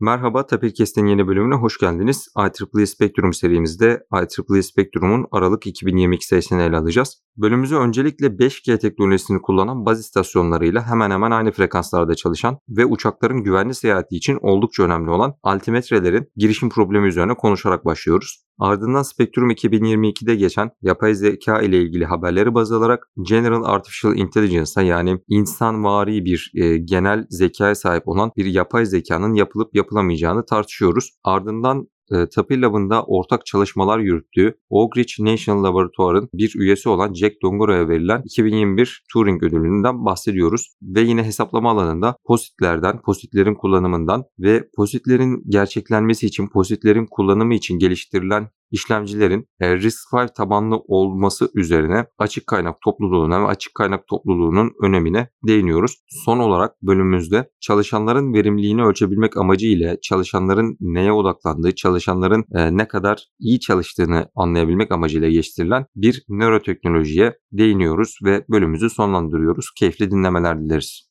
Merhaba, Tapirkes'in yeni bölümüne hoş geldiniz. IEEE Spectrum serimizde IEEE Spectrum'un Aralık 2022 sayısını ele alacağız. Bölümümüzü öncelikle 5G teknolojisini kullanan baz istasyonlarıyla hemen hemen aynı frekanslarda çalışan ve uçakların güvenli seyahati için oldukça önemli olan altimetrelerin girişim problemi üzerine konuşarak başlıyoruz. Ardından Spectrum 2022'de geçen yapay zeka ile ilgili haberleri baz alarak General Artificial Intelligence'a yani insanvari bir e, genel zekaya sahip olan bir yapay zekanın yapılıp yapılamayacağını tartışıyoruz. Ardından e, Lab'ında ortak çalışmalar yürüttüğü Oak Ridge National Laboratuvar'ın bir üyesi olan Jack Dongoro'ya verilen 2021 Turing ödülünden bahsediyoruz. Ve yine hesaplama alanında pozitlerden, pozitlerin kullanımından ve pozitlerin gerçeklenmesi için, pozitlerin kullanımı için geliştirilen işlemcilerin e, RISC-V tabanlı olması üzerine açık kaynak topluluğuna ve açık kaynak topluluğunun önemine değiniyoruz. Son olarak bölümümüzde çalışanların verimliliğini ölçebilmek amacı ile çalışanların neye odaklandığı, çalışanların e, ne kadar iyi çalıştığını anlayabilmek amacıyla geliştirilen bir nöroteknolojiye değiniyoruz ve bölümümüzü sonlandırıyoruz. Keyifli dinlemeler dileriz.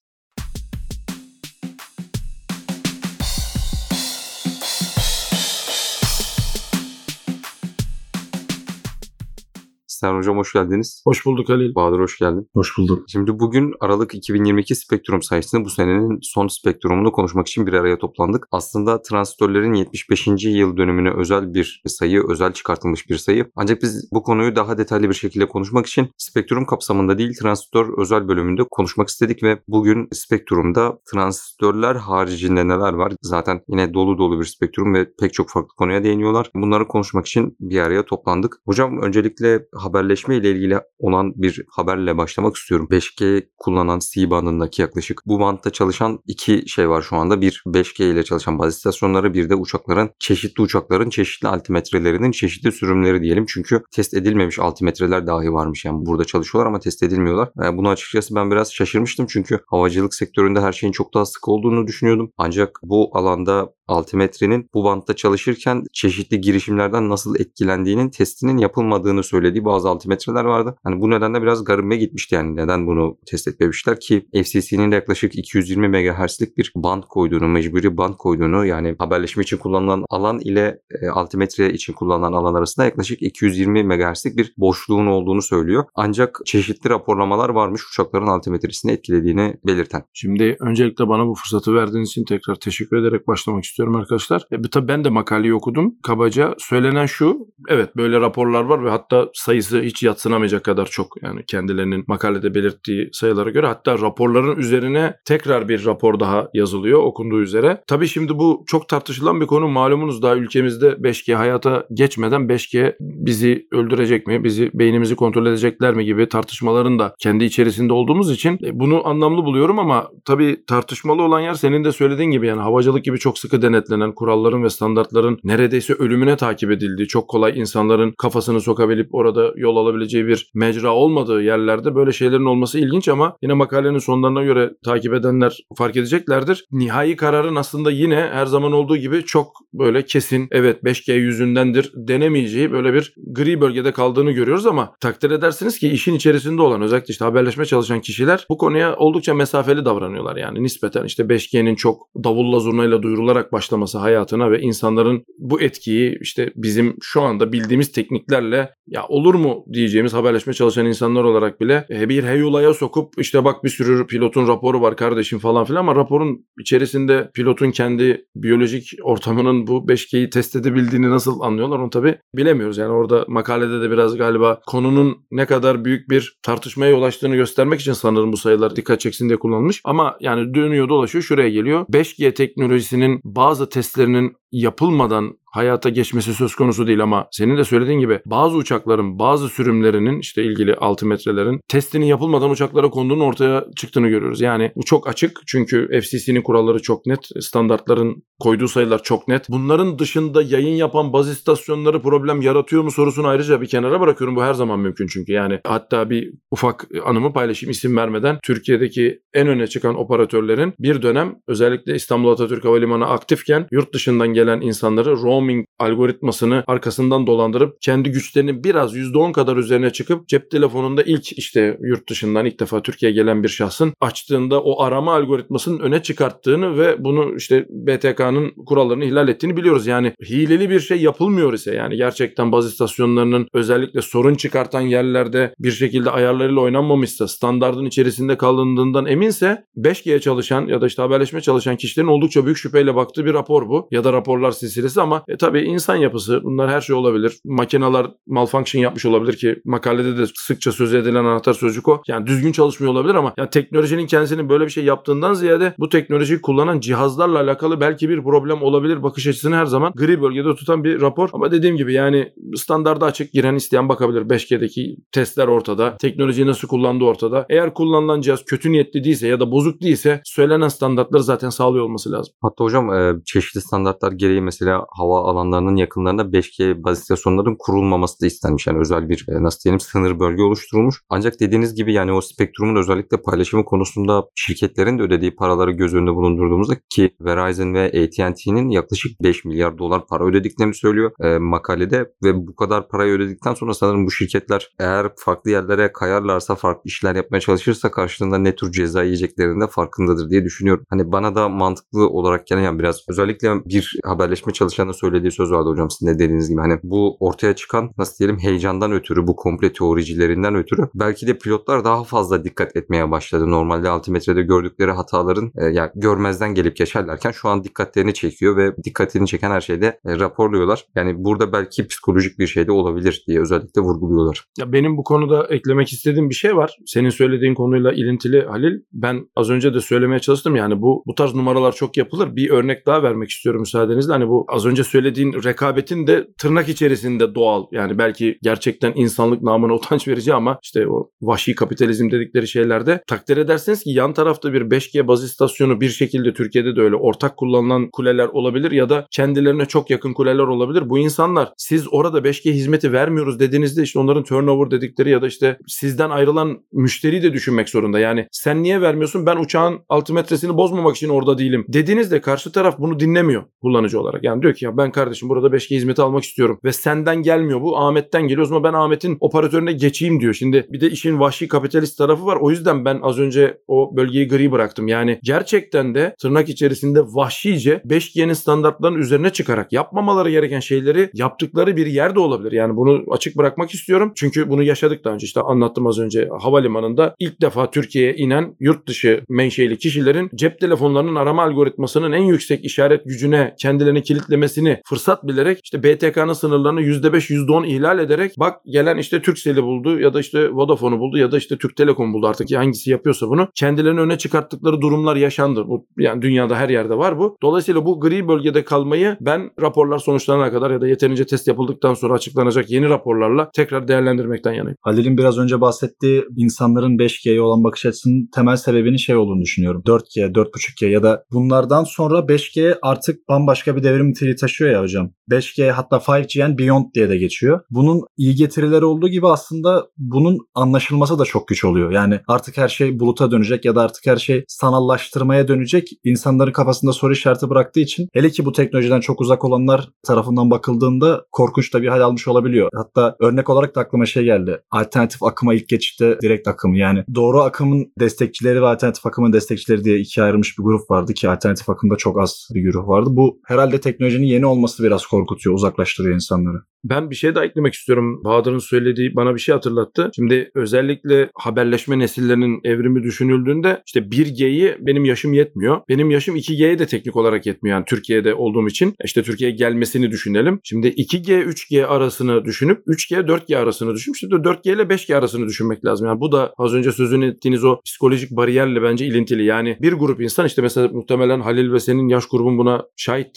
Serhan Hocam hoş geldiniz. Hoş bulduk Halil. Bahadır hoş geldin. Hoş bulduk. Şimdi bugün Aralık 2022 Spektrum sayesinde bu senenin son spektrumunu konuşmak için bir araya toplandık. Aslında transistörlerin 75. yıl dönümüne özel bir sayı, özel çıkartılmış bir sayı. Ancak biz bu konuyu daha detaylı bir şekilde konuşmak için spektrum kapsamında değil transistör özel bölümünde konuşmak istedik ve bugün spektrumda transistörler haricinde neler var? Zaten yine dolu dolu bir spektrum ve pek çok farklı konuya değiniyorlar. Bunları konuşmak için bir araya toplandık. Hocam öncelikle haberleşme ile ilgili olan bir haberle başlamak istiyorum. 5G kullanan C bandındaki yaklaşık bu bantta çalışan iki şey var şu anda. Bir 5G ile çalışan baz istasyonları bir de uçakların çeşitli uçakların çeşitli altimetrelerinin çeşitli sürümleri diyelim. Çünkü test edilmemiş altimetreler dahi varmış. Yani burada çalışıyorlar ama test edilmiyorlar. Yani bunu açıkçası ben biraz şaşırmıştım çünkü havacılık sektöründe her şeyin çok daha sık olduğunu düşünüyordum. Ancak bu alanda altimetrenin bu bantta çalışırken çeşitli girişimlerden nasıl etkilendiğinin testinin yapılmadığını söylediği bazı altimetreler vardı. Hani bu nedenle biraz garibime gitmişti yani neden bunu test etmemişler ki FCC'nin yaklaşık 220 MHz'lik bir band koyduğunu, mecburi band koyduğunu yani haberleşme için kullanılan alan ile e, altimetre için kullanılan alan arasında yaklaşık 220 MHz'lik bir boşluğun olduğunu söylüyor. Ancak çeşitli raporlamalar varmış uçakların altimetresini etkilediğini belirten. Şimdi öncelikle bana bu fırsatı verdiğiniz için tekrar teşekkür ederek başlamak istiyorum arkadaşlar. E, tabii ben de makaleyi okudum. Kabaca söylenen şu. Evet böyle raporlar var ve hatta sayısı hiç yatsınamayacak kadar çok. Yani kendilerinin makalede belirttiği sayılara göre hatta raporların üzerine tekrar bir rapor daha yazılıyor okunduğu üzere. Tabii şimdi bu çok tartışılan bir konu. Malumunuz daha ülkemizde 5G hayata geçmeden 5G bizi öldürecek mi? Bizi beynimizi kontrol edecekler mi gibi tartışmaların da kendi içerisinde olduğumuz için e, bunu anlamlı buluyorum ama tabii tartışmalı olan yer senin de söylediğin gibi yani havacılık gibi çok sıkı denetlenen kuralların ve standartların neredeyse ölümüne takip edildiği, çok kolay insanların kafasını sokabilip orada yol alabileceği bir mecra olmadığı yerlerde böyle şeylerin olması ilginç ama yine makalenin sonlarına göre takip edenler fark edeceklerdir. Nihai kararın aslında yine her zaman olduğu gibi çok böyle kesin evet 5G yüzündendir denemeyeceği böyle bir gri bölgede kaldığını görüyoruz ama takdir edersiniz ki işin içerisinde olan özellikle işte haberleşme çalışan kişiler bu konuya oldukça mesafeli davranıyorlar yani nispeten işte 5G'nin çok davulla zurnayla duyurularak başlaması hayatına ve insanların bu etkiyi işte bizim şu anda bildiğimiz tekniklerle ya olur mu diyeceğimiz haberleşme çalışan insanlar olarak bile e, bir heyulaya sokup işte bak bir sürü pilotun raporu var kardeşim falan filan ama raporun içerisinde pilotun kendi biyolojik ortamının bu 5G'yi test edebildiğini nasıl anlıyorlar onu tabi bilemiyoruz. Yani orada makalede de biraz galiba konunun ne kadar büyük bir tartışmaya yol açtığını göstermek için sanırım bu sayılar dikkat çeksin diye kullanılmış. Ama yani dönüyor dolaşıyor şuraya geliyor. 5G teknolojisinin bazı testlerinin yapılmadan hayata geçmesi söz konusu değil ama senin de söylediğin gibi bazı uçakların bazı sürümlerinin işte ilgili altimetrelerin testinin yapılmadan uçaklara konduğunun ortaya çıktığını görüyoruz. Yani bu çok açık çünkü FCC'nin kuralları çok net, standartların koyduğu sayılar çok net. Bunların dışında yayın yapan baz istasyonları problem yaratıyor mu sorusunu ayrıca bir kenara bırakıyorum. Bu her zaman mümkün çünkü yani hatta bir ufak anımı paylaşayım isim vermeden Türkiye'deki en öne çıkan operatörlerin bir dönem özellikle İstanbul Atatürk Havalimanı aktifken yurt dışından gelen insanları roaming algoritmasını arkasından dolandırıp kendi güçlerini biraz %10 kadar üzerine çıkıp cep telefonunda ilk işte yurt dışından ilk defa Türkiye'ye gelen bir şahsın açtığında o arama algoritmasının öne çıkarttığını ve bunu işte BTK'nın kurallarını ihlal ettiğini biliyoruz. Yani hileli bir şey yapılmıyor ise yani gerçekten baz istasyonlarının özellikle sorun çıkartan yerlerde bir şekilde ayarlarıyla oynanmamışsa standardın içerisinde kalındığından eminse 5G'ye çalışan ya da işte haberleşme çalışan kişilerin oldukça büyük şüpheyle baktığı bir rapor bu. Ya da raporlar silsilesi ama e, tabii insan yapısı bunlar her şey olabilir. Makineler malfunction yapmış olabilir ki makalede de sıkça söz edilen anahtar sözcük o. Yani düzgün çalışmıyor olabilir ama ya teknolojinin kendisinin böyle bir şey yaptığından ziyade bu teknolojiyi kullanan cihazlarla alakalı belki bir problem olabilir bakış açısını her zaman gri bölgede tutan bir rapor. Ama dediğim gibi yani standarda açık giren isteyen bakabilir. 5G'deki testler ortada. Teknolojiyi nasıl kullandığı ortada. Eğer kullanılan cihaz kötü niyetli değilse ya da bozuk değilse söylenen standartları zaten sağlıyor olması lazım. Hatta hocam e, çeşitli standartlar gereği mesela hava alanlarının yakınlarında 5G baz istasyonların kurulmaması da istenmiş. Yani özel bir e, nasıl diyelim sınır bölge oluşturulmuş. Ancak dediğiniz gibi yani o spektrumun özellikle paylaşımı konusunda şirketlerin de ödediği paraları göz önünde bulundurduğumuzda ki Verizon ve AT&T'nin yaklaşık 5 milyar dolar para ödediklerini söylüyor e, makalede ve bu kadar parayı ödedikten sonra sanırım bu şirketler eğer farklı yerlere kayarlarsa farklı işler yapmaya çalışırsa karşılığında ne tür ceza yiyeceklerinin de farkındadır diye düşünüyorum. Hani bana da mantıklı olarak gelen yani biraz özellikle bir haberleşme çalışanın söylediği söz vardı hocam sizin de dediğiniz gibi hani bu ortaya çıkan nasıl diyelim heyecandan ötürü bu komple teoricilerinden ötürü belki de pilotlar daha fazla dikkat etmeye başladı. Normalde altimetrede gördükleri hataların e, yani görmezden gelip geçerlerken şu an dikkatlerini çekiyor ve dikkatini çeken her şeyde e, raporluyorlar. Yani burada belki psikolojik bir şey de olabilir diye özellikle vurguluyorlar. Ya benim bu konuda eklemek istediğim bir şey var. Senin söylediğin konuyla ilintili Halil. Ben az önce de söylemeye çalıştım yani bu bu tarz numaralar çok yapılır. Bir örnek daha vermek istiyorum müsaadenizle. Hani bu az önce söylediğin rekabetin de tırnak içerisinde doğal. Yani belki gerçekten insanlık namına utanç verici ama işte o vahşi kapitalizm dedikleri şeylerde takdir ederseniz ki yan tarafta bir 5G baz istasyonu bir şekilde Türkiye'de de öyle ortak kullanılan kuleler olabilir ya da kendilerine çok yakın kuleler olabilir. Bu insanlar siz orada 5G hizmeti vermiyoruz dediğinizde işte onların turnover dedikleri ya da işte sizden ayrılan müşteriyi de düşünmek zorunda. Yani sen niye vermiyorsun? Ben uçağın altimetresini bozmamak için orada değilim. Dediğinizde karşı taraf bunu dinlemiyor kullanıcı olarak. Yani diyor ki ya ben kardeşim burada 5G hizmeti almak istiyorum ve senden gelmiyor bu. Ahmet'ten geliyor o zaman ben Ahmet'in operatörüne geçeyim diyor. Şimdi bir de işin vahşi kapitalist tarafı var. O yüzden ben az önce o bölgeyi gri bıraktım. Yani gerçekten de tırnak içerisinde vahşice 5G'nin standartlarının üzerine çıkarak yapmamaları gereken şeyleri yaptıkları bir yerde olabilir. Yani bunu açık bırakmak istiyorum. Çünkü bunu yaşadık daha önce. İşte anlattım az önce havalimanında ilk defa Türkiye'ye inen yurt dışı menşeli kişilerin cep telefonlarının arama algoritmasının en yüksek işaret gücüne kendilerini kilitlemesini fırsat bilerek işte BTK'nın sınırlarını %5 %10 ihlal ederek bak gelen işte Turkcell'i buldu ya da işte Vodafone'u buldu ya da işte Türk Telekom buldu artık hangisi yapıyorsa bunu kendilerini öne çıkarttıkları durumlar yaşandı. Bu yani dünyada her yerde var bu. Dolayısıyla bu gri bölgede kalmayı ben raporlar sonuçlanana kadar ya da yeterince test yapıldıktan sonra açıklanacak yeni raporlarla tekrar değerlendirmekten yanayım. Halil'in biraz önce bahsettiği insanların 5G'ye olan bakış açısının temel sebebinin şey olduğunu düşünüyorum. 4G, 4.5G ya da bunlardan sonra 5G artık bambaşka bir devrim niteliği taşıyor ya hocam. 5G hatta 5G and Beyond diye de geçiyor. Bunun iyi getirileri olduğu gibi aslında bunun anlaşılması da çok güç oluyor. Yani artık her şey buluta dönecek ya da artık her şey sanallaştırmaya dönecek. İnsanların kafasında soru işareti bıraktığı için hele ki bu teknolojiden çok uzak olanlar tarafından bakıldığında korkunç da bir hal almış olabiliyor. Hatta örnek olarak da aklıma şey geldi. Alternatif akıma ilk geçişte direkt akım yani doğru akımın destekçileri ve alternatif akımın destekçileri diye ikiye ayrılmış bir grup vardı ki alternatif akımda çok az bir güruh vardı. Bu herhalde teknolojinin yeni olması biraz korkutuyor, uzaklaştırıyor insanları. Ben bir şey daha eklemek istiyorum. Bahadır'ın söylediği bana bir şey hatırlattı. Şimdi özellikle haberleşme nesillerinin evrimi düşünüldüğünde işte 1G'yi benim yaşım yetmiyor. Benim yaşım 2G'ye de teknik olarak yetmiyor. Yani Türkiye'de olduğum için işte Türkiye'ye gelmesini düşünelim. Şimdi 2G 3G arasını düşünüp 3G 4G arasını düşünüp şimdi 4G ile 5G arasını düşünmek lazım. Yani bu da az önce sözünü ettiğiniz o psikolojik bariyerle bence ilintili. Yani bir grup insan işte mesela muhtemelen Halil ve senin yaş grubun buna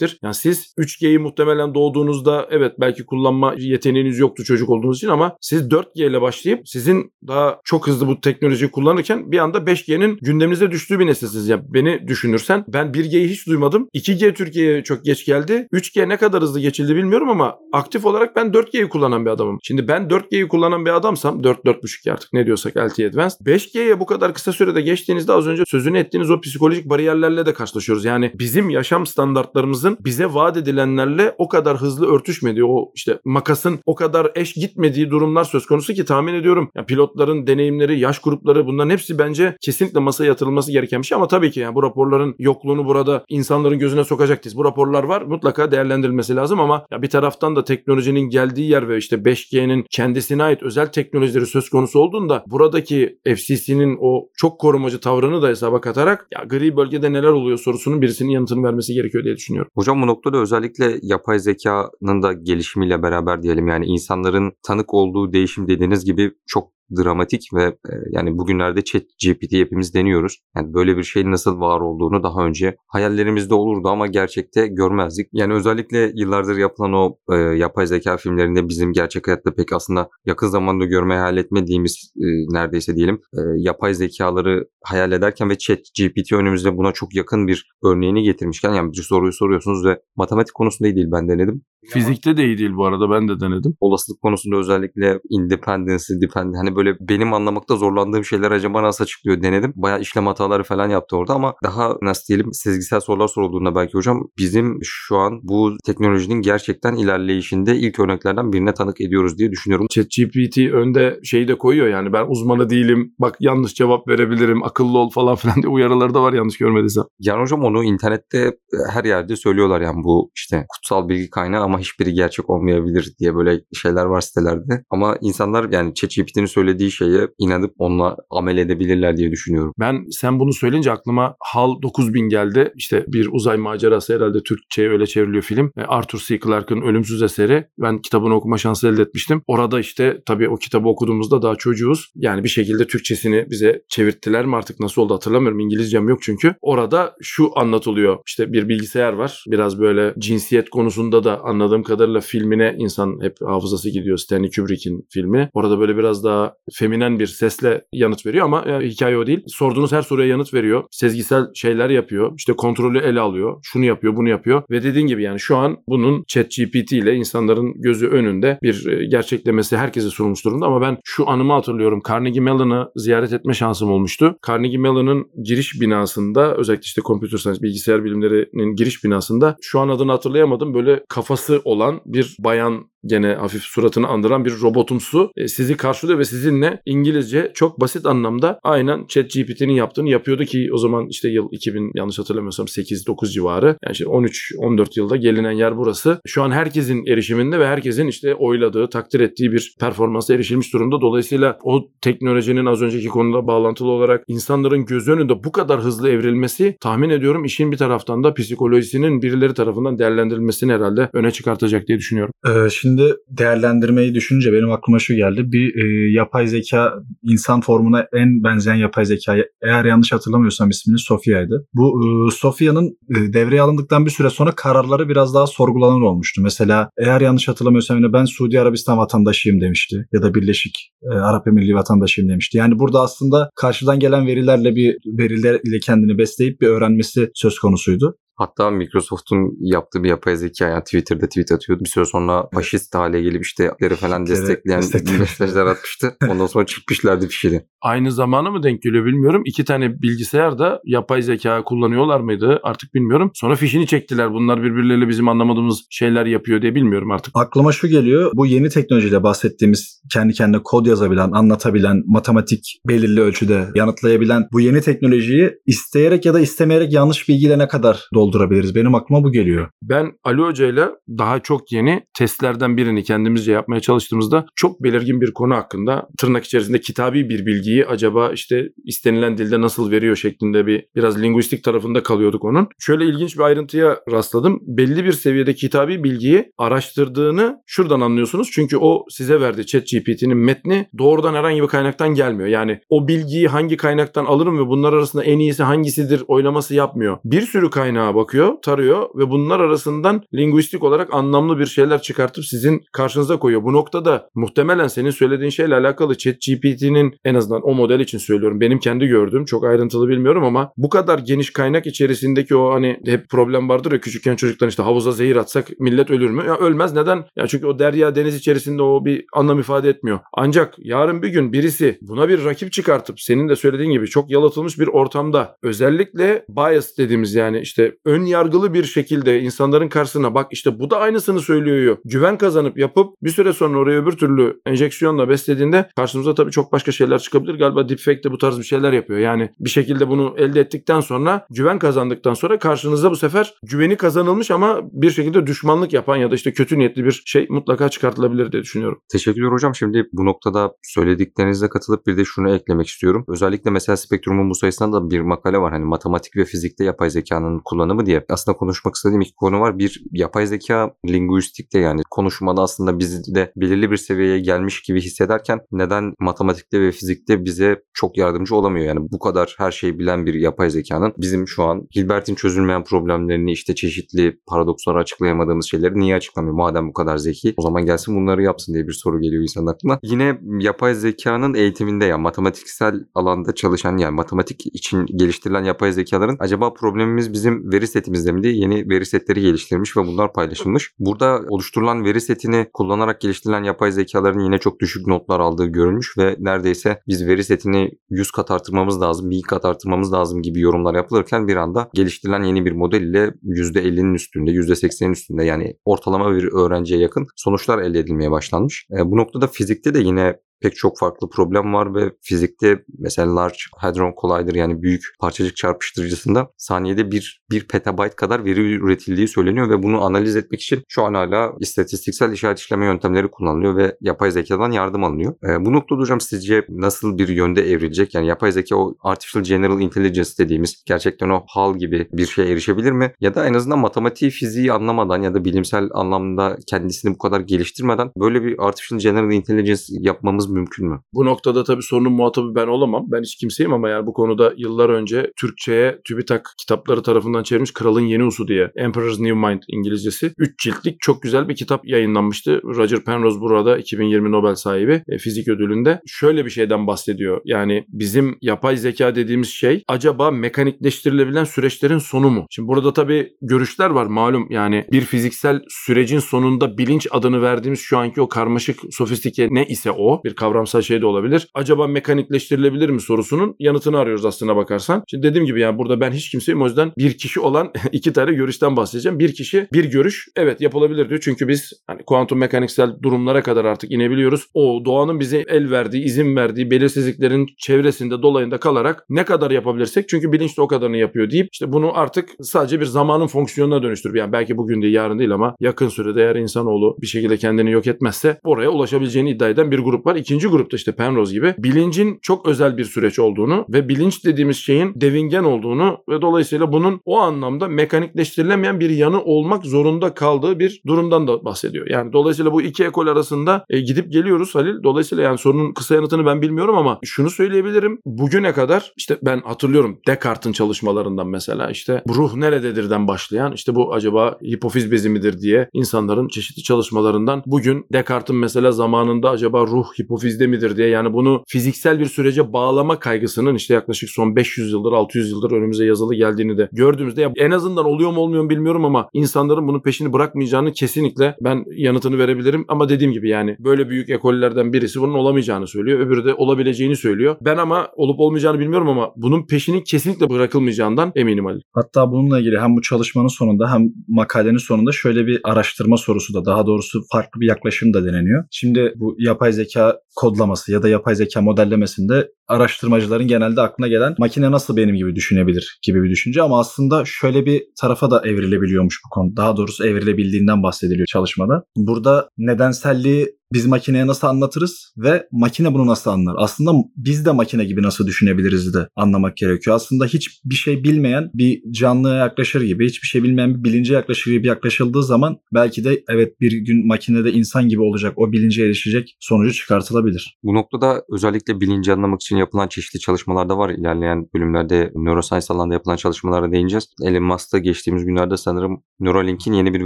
şahittir. Yani siz 3G'yi muhtemelen doğduğunuzda evet belki kullanma yeteneğiniz yoktu çocuk olduğunuz için ama siz 4G ile başlayıp sizin daha çok hızlı bu teknolojiyi kullanırken bir anda 5G'nin gündeminize düştüğü bir nesilsiniz. Yani beni düşünürsen ben 1G'yi hiç duymadım. 2G Türkiye'ye çok geç geldi. 3G ne kadar hızlı geçildi bilmiyorum ama aktif olarak ben 4G'yi kullanan bir adamım. Şimdi ben 4G'yi kullanan bir adamsam 4 4.5 artık ne diyorsak LTE Advanced 5G'ye bu kadar kısa sürede geçtiğinizde az önce sözünü ettiğiniz o psikolojik bariyerlerle de karşılaşıyoruz. Yani bizim yaşam standartlarımızın makasın bize vaat edilenlerle o kadar hızlı örtüşmediği, o işte makasın o kadar eş gitmediği durumlar söz konusu ki tahmin ediyorum. Yani pilotların deneyimleri, yaş grupları bunların hepsi bence kesinlikle masaya yatırılması gereken bir şey ama tabii ki yani bu raporların yokluğunu burada insanların gözüne sokacak değiliz. Bu raporlar var mutlaka değerlendirilmesi lazım ama ya bir taraftan da teknolojinin geldiği yer ve işte 5G'nin kendisine ait özel teknolojileri söz konusu olduğunda buradaki FCC'nin o çok korumacı tavrını da hesaba katarak ya gri bölgede neler oluyor sorusunun birisinin yanıtını vermesi gerekiyor diye düşünüyorum. Hocam bu noktada özellikle yapay zekanın da gelişimiyle beraber diyelim yani insanların tanık olduğu değişim dediğiniz gibi çok dramatik ve e, yani bugünlerde chat GPT hepimiz deniyoruz. Yani böyle bir şeyin nasıl var olduğunu daha önce hayallerimizde olurdu ama gerçekte görmezdik. Yani özellikle yıllardır yapılan o e, yapay zeka filmlerinde bizim gerçek hayatta pek aslında yakın zamanda görmeye hayal etmediğimiz e, neredeyse diyelim e, yapay zekaları hayal ederken ve chat GPT önümüzde buna çok yakın bir örneğini getirmişken yani bir soruyu soruyorsunuz ve matematik konusunda iyi değil ben denedim. Fizikte de iyi değil bu arada ben de denedim. Olasılık konusunda özellikle independence, dependent hani böyle benim anlamakta zorlandığım şeyler acaba nasıl açıklıyor denedim. Bayağı işlem hataları falan yaptı orada ama daha nasıl diyelim sezgisel sorular sorulduğunda belki hocam bizim şu an bu teknolojinin gerçekten ilerleyişinde ilk örneklerden birine tanık ediyoruz diye düşünüyorum. ChatGPT önde şeyi de koyuyor yani ben uzmanı değilim bak yanlış cevap verebilirim akıllı ol falan filan diye uyarıları da var yanlış görmediysem. Yani hocam onu internette her yerde söylüyorlar yani bu işte kutsal bilgi kaynağı ama hiçbiri gerçek olmayabilir diye böyle şeyler var sitelerde. Ama insanlar yani ChatGPT'nin söylediği şeye inanıp onunla amel edebilirler diye düşünüyorum. Ben sen bunu söyleyince aklıma HAL 9000 geldi. İşte bir uzay macerası herhalde Türkçe'ye öyle çevriliyor film. E, Arthur C. Clarke'ın ölümsüz eseri. Ben kitabını okuma şansı elde etmiştim. Orada işte tabii o kitabı okuduğumuzda daha çocuğuz. Yani bir şekilde Türkçesini bize çevirttiler mi artık nasıl oldu hatırlamıyorum. İngilizcem yok çünkü. Orada şu anlatılıyor. İşte bir bilgisayar var. Biraz böyle cinsiyet konusunda da anladığım kadarıyla filmine insan hep hafızası gidiyor. Stanley Kubrick'in filmi. Orada böyle biraz daha feminen bir sesle yanıt veriyor ama yani hikaye o değil. Sorduğunuz her soruya yanıt veriyor. Sezgisel şeyler yapıyor. İşte kontrolü ele alıyor. Şunu yapıyor, bunu yapıyor. Ve dediğin gibi yani şu an bunun ChatGPT ile insanların gözü önünde bir e, gerçeklemesi herkese sunulmuş durumda ama ben şu anımı hatırlıyorum. Carnegie Mellon'ı ziyaret etme şansım olmuştu. Carnegie Mellon'ın giriş binasında özellikle işte computer science bilgisayar bilimlerinin giriş binasında şu an adını hatırlayamadım. Böyle kafası olan bir bayan gene hafif suratını andıran bir robotumsu e, sizi karşılıyor ve sizinle İngilizce çok basit anlamda aynen ChatGPT'nin yaptığını yapıyordu ki o zaman işte yıl 2000 yanlış hatırlamıyorsam 8-9 civarı. Yani işte 13-14 yılda gelinen yer burası. Şu an herkesin erişiminde ve herkesin işte oyladığı, takdir ettiği bir performansa erişilmiş durumda. Dolayısıyla o teknolojinin az önceki konuda bağlantılı olarak insanların göz önünde bu kadar hızlı evrilmesi tahmin ediyorum işin bir taraftan da psikolojisinin birileri tarafından değerlendirilmesini herhalde öne çıkartacak diye düşünüyorum. Ee, şimdi değerlendirmeyi düşününce benim aklıma şu geldi. Bir e, yapay zeka insan formuna en benzeyen yapay zeka eğer yanlış hatırlamıyorsam ismini Sofia'ydı. Bu e, Sofia'nın e, devreye alındıktan bir süre sonra kararları biraz daha sorgulanır olmuştu. Mesela eğer yanlış hatırlamıyorsam yine ben Suudi Arabistan vatandaşıyım demişti ya da Birleşik e, Arap Emirliği vatandaşıyım demişti. Yani burada aslında karşıdan gelen verilerle bir veriler ile kendini besleyip bir öğrenmesi söz konusuydu. Hatta Microsoft'un yaptığı bir yapay zeka yani Twitter'da tweet atıyordu. Bir süre sonra faşist hale gelip işte falan destekleyen mesajlar atmıştı. Ondan sonra çıkmışlardı fişini. Aynı zamana mı denk geliyor bilmiyorum. İki tane bilgisayar da yapay zeka kullanıyorlar mıydı artık bilmiyorum. Sonra fişini çektiler. Bunlar birbirleriyle bizim anlamadığımız şeyler yapıyor diye bilmiyorum artık. Aklıma şu geliyor. Bu yeni teknolojiyle bahsettiğimiz kendi kendine kod yazabilen, anlatabilen, matematik belirli ölçüde yanıtlayabilen bu yeni teknolojiyi isteyerek ya da istemeyerek yanlış bilgiyle ne kadar doldurabiliriz? Benim aklıma bu geliyor. Ben Ali Hoca ile daha çok yeni testlerden birini kendimizce yapmaya çalıştığımızda çok belirgin bir konu hakkında tırnak içerisinde kitabi bir bilgiyi acaba işte istenilen dilde nasıl veriyor şeklinde bir biraz linguistik tarafında kalıyorduk onun. Şöyle ilginç bir ayrıntıya rastladım. Belli bir seviyede kitabi bilgiyi araştırdığını şuradan anlıyorsunuz. Çünkü o size verdiği ChatGPT'nin metni doğrudan herhangi bir kaynaktan gelmiyor. Yani o bilgiyi hangi kaynaktan alırım ve bunlar arasında en iyisi hangisidir oylaması yapmıyor. Bir sürü kaynağa bakıyor, tarıyor ve bunlar arasından linguistik olarak anlamlı bir şeyler çıkartıp sizin karşınıza koyuyor. Bu noktada muhtemelen senin söylediğin şeyle alakalı ChatGPT'nin en azından o model için söylüyorum. Benim kendi gördüğüm çok ayrıntılı bilmiyorum ama bu kadar geniş kaynak içerisindeki o hani hep problem vardır ya küçükken çocuktan işte havuza zehir atsak millet ölür mü? Ya ölmez. Neden? Ya çünkü o derya deniz içerisinde o bir anlam ifade etmiyor. Ancak yarın bir gün birisi buna bir rakip çıkartıp senin de söylediğin gibi çok yalıtılmış bir ortamda özellikle bias dediğimiz yani işte ön yargılı bir şekilde insanların karşısına bak işte bu da aynısını söylüyor. Güven kazanıp yapıp bir süre sonra oraya öbür türlü enjeksiyonla beslediğinde karşımıza tabii çok başka şeyler çıkabilir. Galiba deepfake de bu tarz bir şeyler yapıyor. Yani bir şekilde bunu elde ettikten sonra güven kazandıktan sonra karşınıza bu sefer güveni kazanılmış ama bir şekilde düşmanlık yapan ya da işte kötü niyetli bir şey mutlaka çıkartılabilir diye düşünüyorum. Teşekkürler hocam. Şimdi bu noktada söylediklerinize katılıp bir de şunu eklemek istiyorum. Özellikle mesela spektrumun bu sayısında da bir makale var. Hani matematik ve fizikte yapay zekanın kullanımı diye. Aslında konuşmak istediğim iki konu var. Bir yapay zeka linguistikte yani konuşmada aslında bizi de belirli bir seviyeye gelmiş gibi hissederken neden matematikte ve fizikte bize çok yardımcı olamıyor? Yani bu kadar her şeyi bilen bir yapay zekanın bizim şu an Hilbert'in çözülmeyen problemlerini işte çeşitli paradoksları açıklayamadığımız şeyleri niye açıklamıyor? Madem bu kadar zeki o zaman gelsin bunları yapsın diye bir soru geliyor insanın aklına. Yine yapay zekanın eğitiminde yani matematiksel alanda çalışan yani matematik için geliştirilen yapay zekaların acaba problemimiz bizim veri setimizde mi yeni veri setleri geliştirilmiş ve bunlar paylaşılmış. Burada oluşturulan veri setini kullanarak geliştirilen yapay zekaların yine çok düşük notlar aldığı görülmüş ve neredeyse biz veri setini 100 kat artırmamız lazım, 1000 kat artırmamız lazım gibi yorumlar yapılırken bir anda geliştirilen yeni bir model ile %50'nin üstünde, %80'in üstünde yani ortalama bir öğrenciye yakın sonuçlar elde edilmeye başlanmış. E, bu noktada fizikte de yine pek çok farklı problem var ve fizikte mesela Large Hadron Collider yani büyük parçacık çarpıştırıcısında saniyede bir, bir petabyte kadar veri üretildiği söyleniyor ve bunu analiz etmek için şu an hala istatistiksel işaret işleme yöntemleri kullanılıyor ve yapay zekadan yardım alınıyor. E, bu noktada hocam sizce nasıl bir yönde evrilecek? Yani yapay zeka o Artificial General Intelligence dediğimiz gerçekten o HAL gibi bir şeye erişebilir mi? Ya da en azından matematiği, fiziği anlamadan ya da bilimsel anlamda kendisini bu kadar geliştirmeden böyle bir Artificial General Intelligence yapmamız mümkün mü? Bu noktada tabii sorunun muhatabı ben olamam. Ben hiç kimseyim ama yani bu konuda yıllar önce Türkçe'ye TÜBİTAK kitapları tarafından çevirmiş Kralın Yeni Usu diye Emperor's New Mind İngilizcesi. 3 ciltlik çok güzel bir kitap yayınlanmıştı. Roger Penrose burada 2020 Nobel sahibi e, fizik ödülünde. Şöyle bir şeyden bahsediyor. Yani bizim yapay zeka dediğimiz şey acaba mekanikleştirilebilen süreçlerin sonu mu? Şimdi burada tabii görüşler var malum. Yani bir fiziksel sürecin sonunda bilinç adını verdiğimiz şu anki o karmaşık sofistike ne ise o bir kavramsal şey de olabilir. Acaba mekanikleştirilebilir mi sorusunun yanıtını arıyoruz aslına bakarsan. Şimdi dediğim gibi yani burada ben hiç kimseyim o yüzden bir kişi olan iki tane görüşten bahsedeceğim. Bir kişi bir görüş evet yapılabilir diyor. Çünkü biz hani kuantum mekaniksel durumlara kadar artık inebiliyoruz. O doğanın bize el verdiği, izin verdiği belirsizliklerin çevresinde dolayında kalarak ne kadar yapabilirsek çünkü bilinç de o kadarını yapıyor deyip işte bunu artık sadece bir zamanın fonksiyonuna dönüştürüp yani belki bugün değil yarın değil ama yakın sürede eğer insanoğlu bir şekilde kendini yok etmezse oraya ulaşabileceğini iddia eden bir grup var. İkinci grupta işte Penrose gibi bilincin çok özel bir süreç olduğunu ve bilinç dediğimiz şeyin devingen olduğunu ve dolayısıyla bunun o anlamda mekanikleştirilemeyen bir yanı olmak zorunda kaldığı bir durumdan da bahsediyor. Yani dolayısıyla bu iki ekol arasında e, gidip geliyoruz Halil. Dolayısıyla yani sorunun kısa yanıtını ben bilmiyorum ama şunu söyleyebilirim. Bugüne kadar işte ben hatırlıyorum Descartes'in çalışmalarından mesela işte ruh nerededirden başlayan işte bu acaba hipofiz bezi midir diye insanların çeşitli çalışmalarından bugün Descartes'in mesela zamanında acaba ruh hipofizde midir diye yani bunu fiziksel bir sürece bağlama kaygısının işte yaklaşık son 500 yıldır 600 yıldır önümüze yazılı geldiğini de gördüğümüzde ya en azından oluyor mu olmuyor mu bilmiyorum ama insanların bunun peşini bırakmayacağını kesinlikle ben yanıtını verebilirim ama dediğim gibi yani böyle büyük ekollerden birisi bunun olamayacağını söylüyor öbürü de olabileceğini söylüyor. Ben ama olup olmayacağını bilmiyorum ama bunun peşinin kesinlikle bırakılmayacağından eminim Ali. Hatta bununla ilgili hem bu çalışmanın sonunda hem makalenin sonunda şöyle bir araştırma sorusu da daha doğrusu farklı bir yaklaşım da deneniyor. Şimdi bu yapay zeka kodlaması ya da yapay zeka modellemesinde araştırmacıların genelde aklına gelen makine nasıl benim gibi düşünebilir gibi bir düşünce ama aslında şöyle bir tarafa da evrilebiliyormuş bu konu. Daha doğrusu evrilebildiğinden bahsediliyor çalışmada. Burada nedenselliği biz makineye nasıl anlatırız ve makine bunu nasıl anlar? Aslında biz de makine gibi nasıl düşünebiliriz de anlamak gerekiyor. Aslında hiçbir şey bilmeyen bir canlıya yaklaşır gibi, hiçbir şey bilmeyen bir bilince yaklaşır gibi yaklaşıldığı zaman belki de evet bir gün makinede insan gibi olacak, o bilince erişecek sonucu çıkartılabilir. Bu noktada özellikle bilinci anlamak için yapılan çeşitli çalışmalar da var. İlerleyen bölümlerde neuroscience alanında yapılan çalışmalara değineceğiz. Elon Musk da geçtiğimiz günlerde sanırım Neuralink'in yeni bir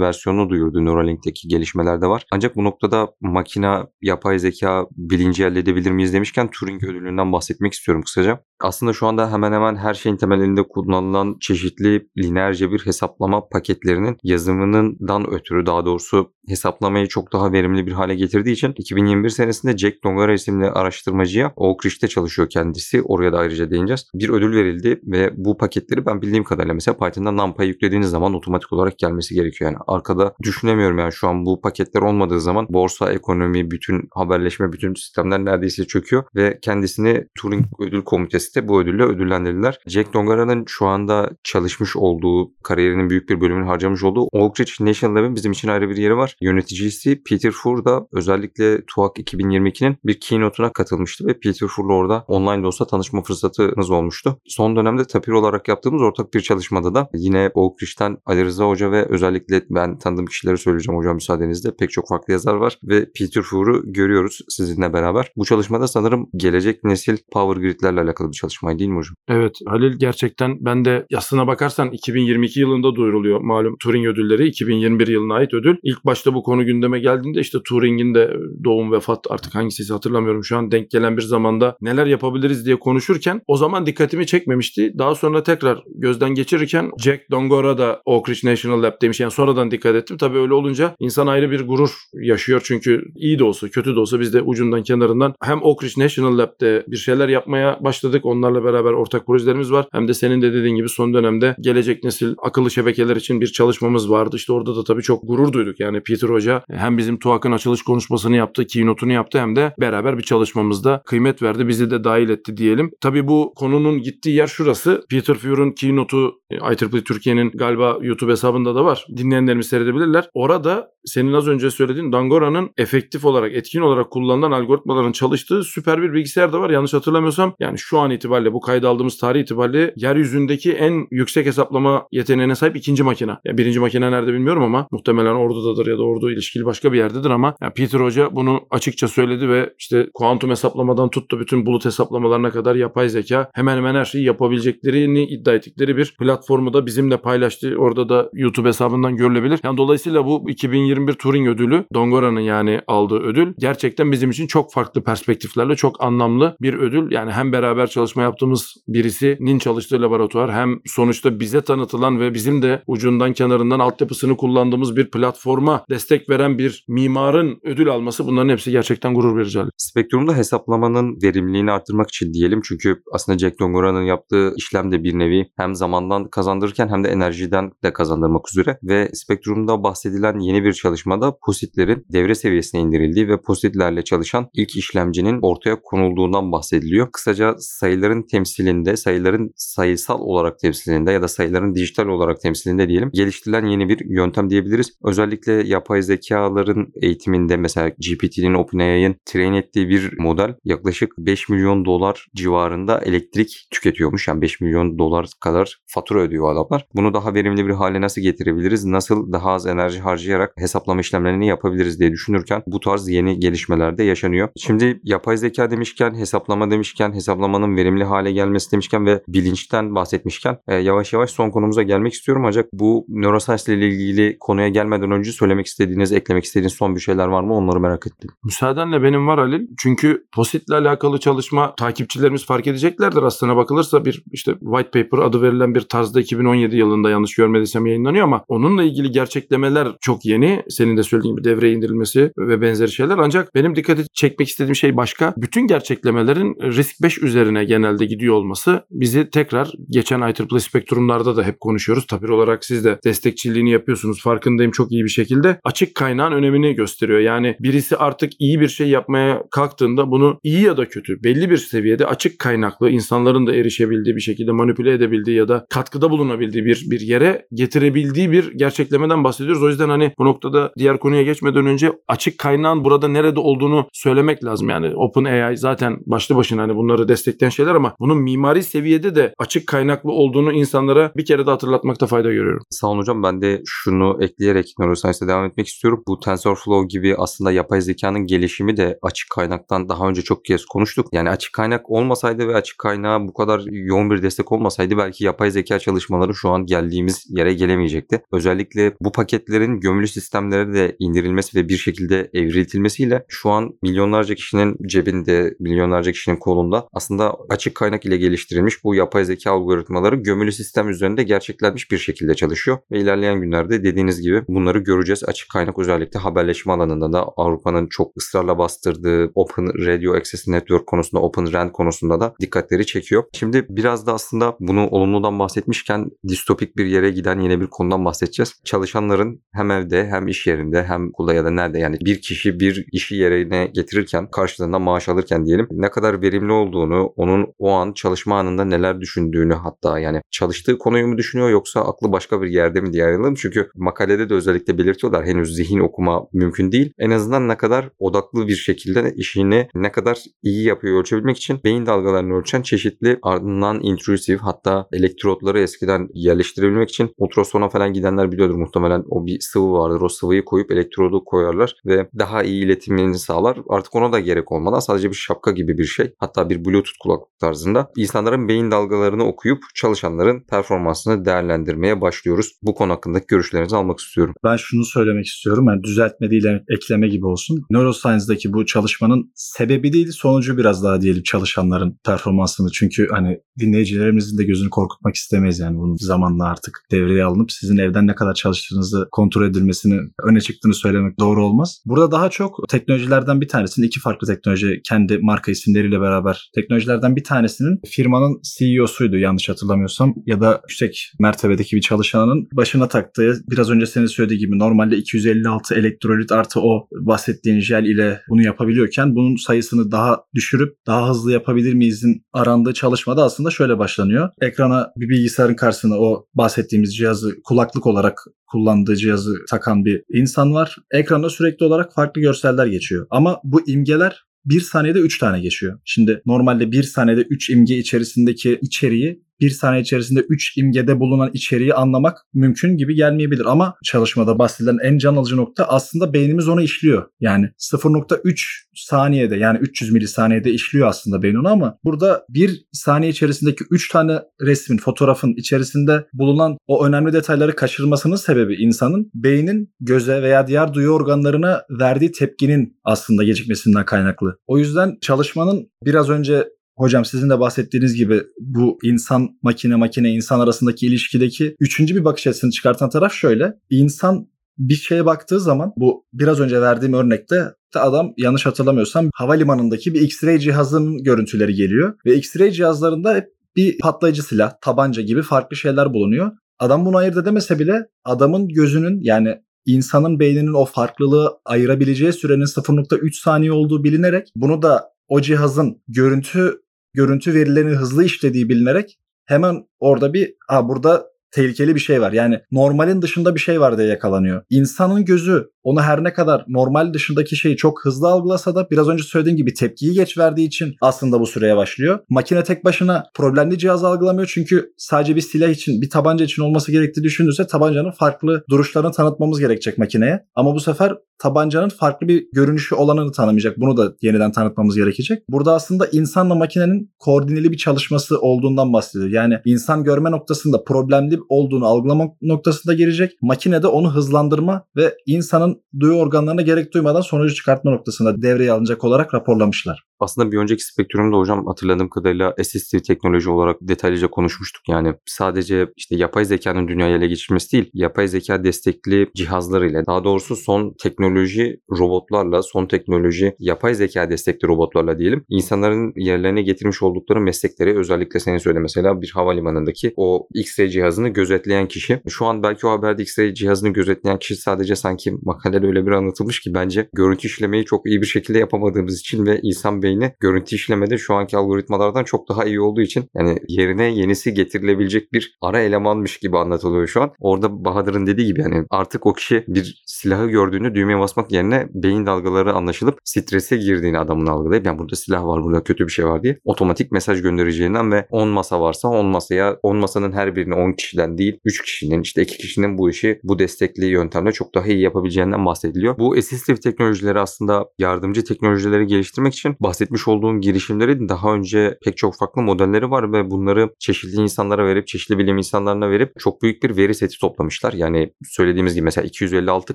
versiyonunu duyurdu. Neuralink'teki gelişmeler de var. Ancak bu noktada makine, yapay zeka bilinci elde edebilir miyiz demişken Turing ödülünden bahsetmek istiyorum kısaca. Aslında şu anda hemen hemen her şeyin temelinde kullanılan çeşitli lineer cebir hesaplama paketlerinin yazımından ötürü daha doğrusu hesaplamayı çok daha verimli bir hale getirdiği için 2021 senesinde Jack Dongara isimli araştırmacıya Oak Ridge'de çalışıyor kendisi. Oraya da ayrıca değineceğiz. Bir ödül verildi ve bu paketleri ben bildiğim kadarıyla mesela Python'da NumPy yüklediğiniz zaman otomatik olarak gelmesi gerekiyor. Yani arkada düşünemiyorum yani şu an bu paketler olmadığı zaman borsa, ekonomi, bütün haberleşme, bütün sistemler neredeyse çöküyor ve kendisini Turing Ödül Komitesi de bu ödülle ödüllendirdiler. Jack Dongara'nın şu anda çalışmış olduğu, kariyerinin büyük bir bölümünü harcamış olduğu Oak Ridge National Lab'in bizim için ayrı bir yeri var. Yöneticisi Peter Fur da özellikle TUAC 2022'nin bir keynote'una katılmıştı ve Peter Fur'la orada online de olsa tanışma fırsatımız olmuştu. Son dönemde Tapir olarak yaptığımız ortak bir çalışmada da yine Oak Ridge'den Ali Rıza Hoca ve özellikle ben tanıdığım kişileri söyleyeceğim hocam müsaadenizle. Pek çok farklı yazar var ve Peter Fur'u görüyoruz sizinle beraber. Bu çalışmada sanırım gelecek nesil power gridlerle alakalı bir çalışmaydı değil mi hocam? Evet Halil gerçekten ben de aslına bakarsan 2022 yılında duyuruluyor malum Turing ödülleri 2021 yılına ait ödül. İlk başta bu konu gündeme geldiğinde işte Turing'in de doğum vefat artık hangisi hatırlamıyorum şu an denk gelen bir zamanda neler yapabiliriz diye konuşurken o zaman dikkatimi çekmemişti. Daha sonra tekrar gözden geçirirken Jack Dongora da Oak Ridge National Lab demiş. Yani sonradan dikkat ettim. Tabii öyle olunca insan ayrı bir gurur yaşıyor. Çünkü iyi de olsa kötü de olsa biz de ucundan kenarından hem Oak Ridge National Lab'de bir şeyler yapmaya başladık. Onlarla beraber ortak projelerimiz var. Hem de senin de dediğin gibi son dönemde gelecek nesil akıllı şebekeler için bir çalışmamız vardı. İşte orada da tabii çok gurur duyduk. Yani Peter Hoca hem bizim TUAK'ın açılış konuşmasını yaptı, keynote'unu yaptı hem de beraber bir çalışmamızda kıymet verdi. Bizi de dahil etti diyelim. Tabii bu konunun gittiği yer şurası. Peter Fur'un keynote'u IEEE Türkiye'nin galiba YouTube hesabında da var. Dinleyenlerimiz seyredebilirler. Orada senin az önce söylediğin Dangora'nın efektif olarak, etkin olarak kullanılan algoritmaların çalıştığı süper bir bilgisayar da var. Yanlış hatırlamıyorsam yani şu an itibariyle bu kayda aldığımız tarih itibariyle yeryüzündeki en yüksek hesaplama yeteneğine sahip ikinci makine. Yani birinci makine nerede bilmiyorum ama muhtemelen ordudadır ya da ordu ilişkili başka bir yerdedir ama yani Peter Hoca bunu açıkça söyledi ve işte kuantum hesaplamadan tuttu bütün bulut hesaplamalarına kadar yapay zeka hemen hemen her şeyi yapabileceklerini iddia ettikleri bir platformu da bizimle paylaştı. Orada da YouTube hesabından görülebilir. Yani dolayısıyla bu 2021 Turing ödülü Dongora'nın yani aldığı ödül gerçekten bizim için çok farklı perspektiflerle çok anlamlı bir ödül. Yani hem beraber çalışma yaptığımız birisinin çalıştığı laboratuvar hem sonuçta bize tanıtılan ve bizim de ucundan kenarından altyapısını kullandığımız bir platforma destek veren bir mimarın ödül alması bunların hepsi gerçekten gurur verici. Spektrumda hesaplamanın verimliliğini arttırmak için diyelim çünkü aslında Jack Dongora'nın yaptığı işlem de bir nevi hem zamandan kazandırırken hem de enerjiden de kazandırmak üzere ve spektrumda bahsedilen yeni bir çalışmada positlerin devre seviyesine indirildiği ve positlerle çalışan ilk işlemcinin ortaya konulduğundan bahsediliyor. Kısaca sayıların temsilinde, sayıların sayısal olarak temsilinde ya da sayıların dijital olarak temsilinde diyelim geliştirilen yeni bir yöntem diyebiliriz. Özellikle yapay zekaların eğitiminde mesela GPT'nin OpenAI'ın train ettiği bir model yaklaşık 5 milyon dolar civarında elektrik tüketiyormuş. Yani 5 milyon dolar kadar fatura ödüyor adamlar. Bunu daha verimli bir hale nasıl getirebiliriz? Nasıl daha az enerji harcayarak hesaplama işlemlerini yapabiliriz diye düşünürken bu tarz yeni gelişmeler de yaşanıyor. Şimdi yapay zeka demişken, hesaplama demişken, hesaplamanın verimli hale gelmesi demişken ve bilinçten bahsetmişken e, yavaş yavaş son konumuza gelmek istiyorum. Ancak bu neuroscience ile ilgili konuya gelmeden önce söylemek istediğiniz, eklemek istediğiniz son bir şeyler var mı? Onları merak ettim. Müsaadenle benim var Halil. Çünkü POSIT ile alakalı çalışma takipçilerimiz fark edeceklerdir aslına bakılırsa bir işte white paper adı verilen bir tarzda 2017 yılında yanlış görmediysem yayınlanıyor ama onunla ilgili gerçeklemeler çok yeni. Senin de söylediğin gibi devreye indirilmesi ve benzeri şeyler. Ancak benim dikkati çekmek istediğim şey başka. Bütün gerçeklemelerin risk 5 üzerine genelde gidiyor olması bizi tekrar geçen IEEE spektrumlarda da hep konuşuyoruz. Tabii olarak siz de destekçiliğini yapıyorsunuz. Farkındayım çok iyi bir şekilde. Açık kaynağın önemini gösteriyor. Yani birisi artık iyi bir şey yapmaya kalktığında bunu iyi ya da kötü belli bir seviyede açık kaynaklı insanların da erişebildiği bir şekilde manipüle edebildiği ya da katkıda bulunabildiği bir bir yere getirebildiği bir gerçeklemeden bahsediyoruz. O yüzden hani bu noktada diğer konuya geçmeden önce açık kaynağın burada nerede olduğunu söylemek lazım. Yani OpenAI zaten başlı başına hani bunları destekleyen şeyler ama bunun mimari seviyede de açık kaynaklı olduğunu insanlara bir kere de hatırlatmakta fayda görüyorum. Sağ olun hocam. Ben de şunu ekleyerek neuroscience'e devam etmek istiyorum. Bu TensorFlow gibi aslında yapay zekanın gelişimi de açık kaynaktan daha önce çok kez konuştuk. Yani açık kaynak olmasaydı ve açık kaynağa bu kadar yoğun bir destek olmasaydı belki yapay zeka çalışmaları şu an geldiğimiz yere gelemeyecekti. Özellikle bu paketlerin gömülü sistemlere de indirilmesi ve bir şekilde evriltilmesiyle şu an milyonlarca kişinin cebinde, milyonlarca kişinin kolunda aslında açık kaynak ile geliştirilmiş bu yapay zeka algoritmaları gömülü sistem üzerinde gerçeklenmiş bir şekilde çalışıyor. Ve ilerleyen günlerde dediğiniz gibi bunları göreceğiz. Açık kaynak özellikle haberleşme alanında da Avrupa'nın çok ısrarla bastırdığı Open Radio Access Network konusunda, Open RAN konusunda da dikkatleri çekiyor. Şimdi biraz da aslında bunu olumludan bahsetmişken distopik bir yere giden yine bir konudan bahsedeceğiz. Çalışanların hem evde hem iş yerinde hem okulda ya da nerede yani bir kişi bir işi yerine getirirken karşılığında maaş alırken diyelim ne kadar verimli olduğunu, onun o an çalışma anında neler düşündüğünü hatta yani çalıştığı konuyu mu düşünüyor yoksa aklı başka bir yerde mi diye ayrılalım. Çünkü makalede de özellikle belirtiyorlar henüz zihin okuma mümkün değil. En azından ne kadar odaklı bir şekilde işini ne kadar iyi yapıyor ölçebilmek için beyin dalgalarını ölçen çeşitli ardından intrusive hatta elektrotları eskiden yerleştirebilmek için ultrasona falan gidenler biliyordur muhtemelen o bir sıvı vardır. O sıvıyı koyup elektrodu koyarlar ve daha iyi iletimini sağlar. Artık ona da gerek olmadan sadece bir şapka gibi bir şey. Hatta bir bluetooth kulaklık tarzında insanların beyin dalgalarını okuyup çalışanların performansını değerlendirmeye başlıyoruz. Bu konu hakkındaki görüşlerinizi almak istiyorum. Ben şunu söylemek istiyorum. Yani düzeltme değil ekleme gibi olsun. Neuroscience'daki bu çalışmanın sebebi değil sonucu biraz daha diyelim çalışanların performansını. Çünkü hani dinleyicilerimizin de gözünü korkutmak istemeyiz yani bunun zamanla artık devreye alınıp sizin evden ne kadar çalıştığınızı kontrol edilmesini öne çıktığını söylemek doğru olmaz. Burada daha çok teknolojilerden bir tanesinin iki farklı teknoloji kendi marka isimleriyle beraber teknolojilerden bir tanesinin firmanın CEO'suydu yanlış hatırlamıyorsam ya da yüksek mertebedeki bir çalışanın başına taktığı biraz önce senin söylediği gibi normalde 256 elektrolit artı o bahsettiğin jel ile bunu yapabiliyorken bunun sayısını daha düşürüp daha hızlı yapabilir miyizin arandığı çalışmada aslında şöyle başlanıyor. Ekrana bir bilgisayarın karşısına o bahsettiğimiz cihazı kulaklık olarak kullandığı cihazı takan bir insan var. Ekranda sürekli olarak farklı görseller geçiyor. Ama bu imgeler bir saniyede 3 tane geçiyor. Şimdi normalde bir saniyede 3 imge içerisindeki içeriği bir saniye içerisinde 3 imgede bulunan içeriği anlamak mümkün gibi gelmeyebilir. Ama çalışmada bahsedilen en can alıcı nokta aslında beynimiz onu işliyor. Yani 0.3 saniyede yani 300 milisaniyede işliyor aslında beyin onu ama burada bir saniye içerisindeki 3 tane resmin, fotoğrafın içerisinde bulunan o önemli detayları kaçırmasının sebebi insanın beynin göze veya diğer duyu organlarına verdiği tepkinin aslında gecikmesinden kaynaklı. O yüzden çalışmanın biraz önce Hocam sizin de bahsettiğiniz gibi bu insan makine makine insan arasındaki ilişkideki üçüncü bir bakış açısını çıkartan taraf şöyle. İnsan bir şeye baktığı zaman bu biraz önce verdiğim örnekte adam yanlış hatırlamıyorsam havalimanındaki bir X-ray cihazının görüntüleri geliyor ve X-ray cihazlarında hep bir patlayıcı silah, tabanca gibi farklı şeyler bulunuyor. Adam bunu ayırt edemese bile adamın gözünün yani insanın beyninin o farklılığı ayırabileceği sürenin 0.3 saniye olduğu bilinerek bunu da o cihazın görüntü görüntü verilerini hızlı işlediği bilinerek hemen orada bir ha burada tehlikeli bir şey var. Yani normalin dışında bir şey var diye yakalanıyor. İnsanın gözü onu her ne kadar normal dışındaki şeyi çok hızlı algılasa da biraz önce söylediğim gibi tepkiyi geç verdiği için aslında bu süreye başlıyor. Makine tek başına problemli cihaz algılamıyor çünkü sadece bir silah için, bir tabanca için olması gerektiği düşünülürse tabancanın farklı duruşlarını tanıtmamız gerekecek makineye. Ama bu sefer tabancanın farklı bir görünüşü olanını tanımayacak. Bunu da yeniden tanıtmamız gerekecek. Burada aslında insanla makinenin koordineli bir çalışması olduğundan bahsediyor. Yani insan görme noktasında problemli olduğunu algılama noktasında girecek. Makine de onu hızlandırma ve insanın duyu organlarına gerek duymadan sonucu çıkartma noktasında devreye alınacak olarak raporlamışlar. Aslında bir önceki spektrumda hocam hatırladığım kadarıyla assistive teknoloji olarak detaylıca konuşmuştuk. Yani sadece işte yapay zekanın dünyaya ele geçirmesi değil, yapay zeka destekli cihazlar ile daha doğrusu son teknoloji robotlarla, son teknoloji yapay zeka destekli robotlarla diyelim insanların yerlerine getirmiş oldukları meslekleri özellikle senin söyle mesela bir havalimanındaki o X-ray cihazını gözetleyen kişi. Şu an belki o haberde X-ray cihazını gözetleyen kişi sadece sanki makalede öyle bir anlatılmış ki bence görüntü işlemeyi çok iyi bir şekilde yapamadığımız için ve insan beyni görüntü işlemede şu anki algoritmalardan çok daha iyi olduğu için yani yerine yenisi getirilebilecek bir ara elemanmış gibi anlatılıyor şu an. Orada Bahadır'ın dediği gibi yani artık o kişi bir silahı gördüğünü düğmeye basmak yerine beyin dalgaları anlaşılıp strese girdiğini adamın algılayıp yani burada silah var burada kötü bir şey var diye otomatik mesaj göndereceğinden ve 10 masa varsa 10 masaya 10 masanın her birini 10 kişiden değil 3 kişinin işte 2 kişinin bu işi bu destekli yöntemle çok daha iyi yapabileceğinden bahsediliyor. Bu assistive teknolojileri aslında yardımcı teknolojileri geliştirmek için bahsettiğim bahsetmiş olduğum girişimlerin daha önce pek çok farklı modelleri var ve bunları çeşitli insanlara verip çeşitli bilim insanlarına verip çok büyük bir veri seti toplamışlar. Yani söylediğimiz gibi mesela 256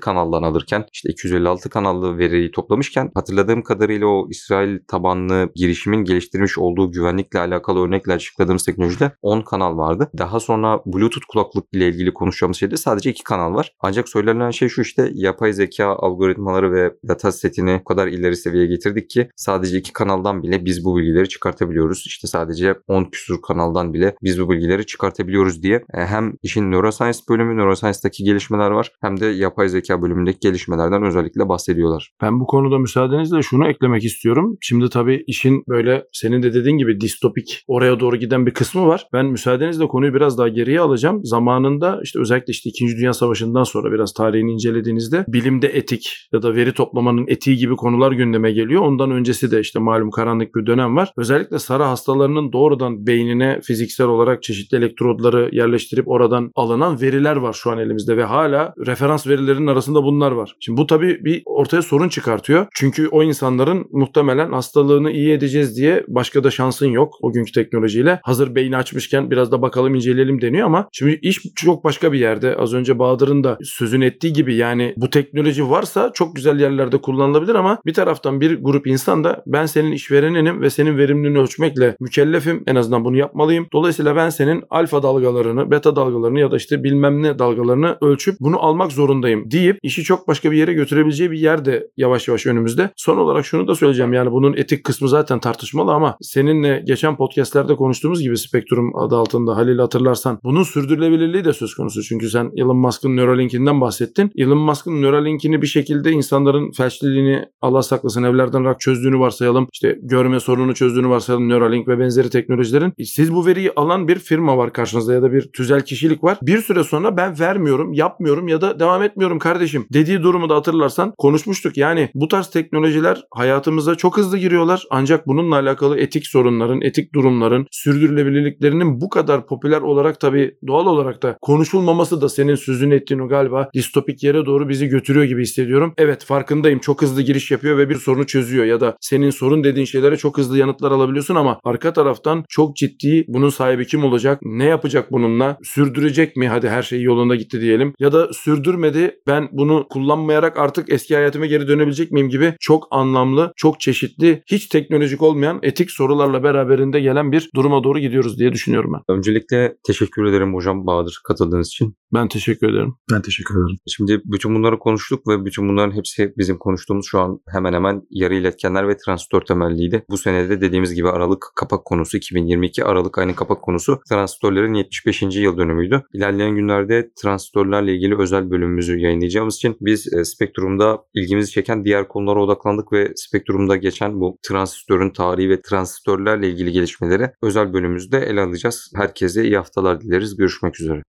kanaldan alırken işte 256 kanallı veriyi toplamışken hatırladığım kadarıyla o İsrail tabanlı girişimin geliştirmiş olduğu güvenlikle alakalı örnekle açıkladığımız teknolojide 10 kanal vardı. Daha sonra Bluetooth kulaklık ile ilgili konuşacağımız şeyde sadece 2 kanal var. Ancak söylenen şey şu işte yapay zeka algoritmaları ve data setini o kadar ileri seviyeye getirdik ki sadece 2 kanaldan bile biz bu bilgileri çıkartabiliyoruz. İşte sadece 10 küsur kanaldan bile biz bu bilgileri çıkartabiliyoruz diye e, hem işin neuroscience bölümü, neuroscience'daki gelişmeler var hem de yapay zeka bölümündeki gelişmelerden özellikle bahsediyorlar. Ben bu konuda müsaadenizle şunu eklemek istiyorum. Şimdi tabii işin böyle senin de dediğin gibi distopik oraya doğru giden bir kısmı var. Ben müsaadenizle konuyu biraz daha geriye alacağım. Zamanında işte özellikle işte 2. Dünya Savaşı'ndan sonra biraz tarihini incelediğinizde bilimde etik ya da veri toplamanın etiği gibi konular gündeme geliyor. Ondan öncesi de işte malum karanlık bir dönem var. Özellikle sarı hastalarının doğrudan beynine fiziksel olarak çeşitli elektrodları yerleştirip oradan alınan veriler var şu an elimizde ve hala referans verilerinin arasında bunlar var. Şimdi bu tabii bir ortaya sorun çıkartıyor. Çünkü o insanların muhtemelen hastalığını iyi edeceğiz diye başka da şansın yok o günkü teknolojiyle. Hazır beyni açmışken biraz da bakalım inceleyelim deniyor ama şimdi iş çok başka bir yerde. Az önce Bahadır'ın da sözünü ettiği gibi yani bu teknoloji varsa çok güzel yerlerde kullanılabilir ama bir taraftan bir grup insan da ben senin işvereninim ve senin verimliliğini ölçmekle mükellefim. En azından bunu yapmalıyım. Dolayısıyla ben senin alfa dalgalarını, beta dalgalarını ya da işte bilmem ne dalgalarını ölçüp bunu almak zorundayım deyip işi çok başka bir yere götürebileceği bir yer de yavaş yavaş önümüzde. Son olarak şunu da söyleyeceğim. Yani bunun etik kısmı zaten tartışmalı ama seninle geçen podcastlerde konuştuğumuz gibi Spektrum adı altında Halil hatırlarsan bunun sürdürülebilirliği de söz konusu. Çünkü sen Elon Musk'ın Neuralink'inden bahsettin. Elon Musk'ın Neuralink'ini bir şekilde insanların felçliliğini Allah saklasın evlerden rak çözdüğünü varsayalım. İşte görme sorununu çözdüğünü varsayalım Neuralink ve benzeri teknolojilerin. E, Siz bu veriyi alan bir firma var karşınızda ya da bir tüzel kişilik var. Bir süre sonra ben vermiyorum, yapmıyorum ya da devam etmiyorum kardeşim dediği durumu da hatırlarsan konuşmuştuk. Yani bu tarz teknolojiler hayatımıza çok hızlı giriyorlar. Ancak bununla alakalı etik sorunların, etik durumların, sürdürülebilirliklerinin bu kadar popüler olarak tabii doğal olarak da konuşulmaması da senin sözünü ettiğin o galiba distopik yere doğru bizi götürüyor gibi hissediyorum. Evet farkındayım çok hızlı giriş yapıyor ve bir sorunu çözüyor ya da senin sorun dediğin şeylere çok hızlı yanıtlar alabiliyorsun ama arka taraftan çok ciddi bunun sahibi kim olacak? Ne yapacak bununla? Sürdürecek mi? Hadi her şey yolunda gitti diyelim. Ya da sürdürmedi ben bunu kullanmayarak artık eski hayatıma geri dönebilecek miyim gibi çok anlamlı, çok çeşitli, hiç teknolojik olmayan etik sorularla beraberinde gelen bir duruma doğru gidiyoruz diye düşünüyorum ben. Öncelikle teşekkür ederim hocam Bahadır katıldığınız için. Ben teşekkür ederim. Ben teşekkür ederim. Şimdi bütün bunları konuştuk ve bütün bunların hepsi bizim konuştuğumuz şu an hemen hemen yarı iletkenler ve transistör temelliydi. Bu senede dediğimiz gibi Aralık kapak konusu 2022 Aralık ayının kapak konusu transistörlerin 75. yıl dönümüydü. İlerleyen günlerde transistörlerle ilgili özel bölümümüzü yayınlayacağımız için biz e, Spektrum'da ilgimizi çeken diğer konulara odaklandık ve Spektrum'da geçen bu transistörün tarihi ve transistörlerle ilgili gelişmeleri özel bölümümüzde ele alacağız. Herkese iyi haftalar dileriz. Görüşmek üzere.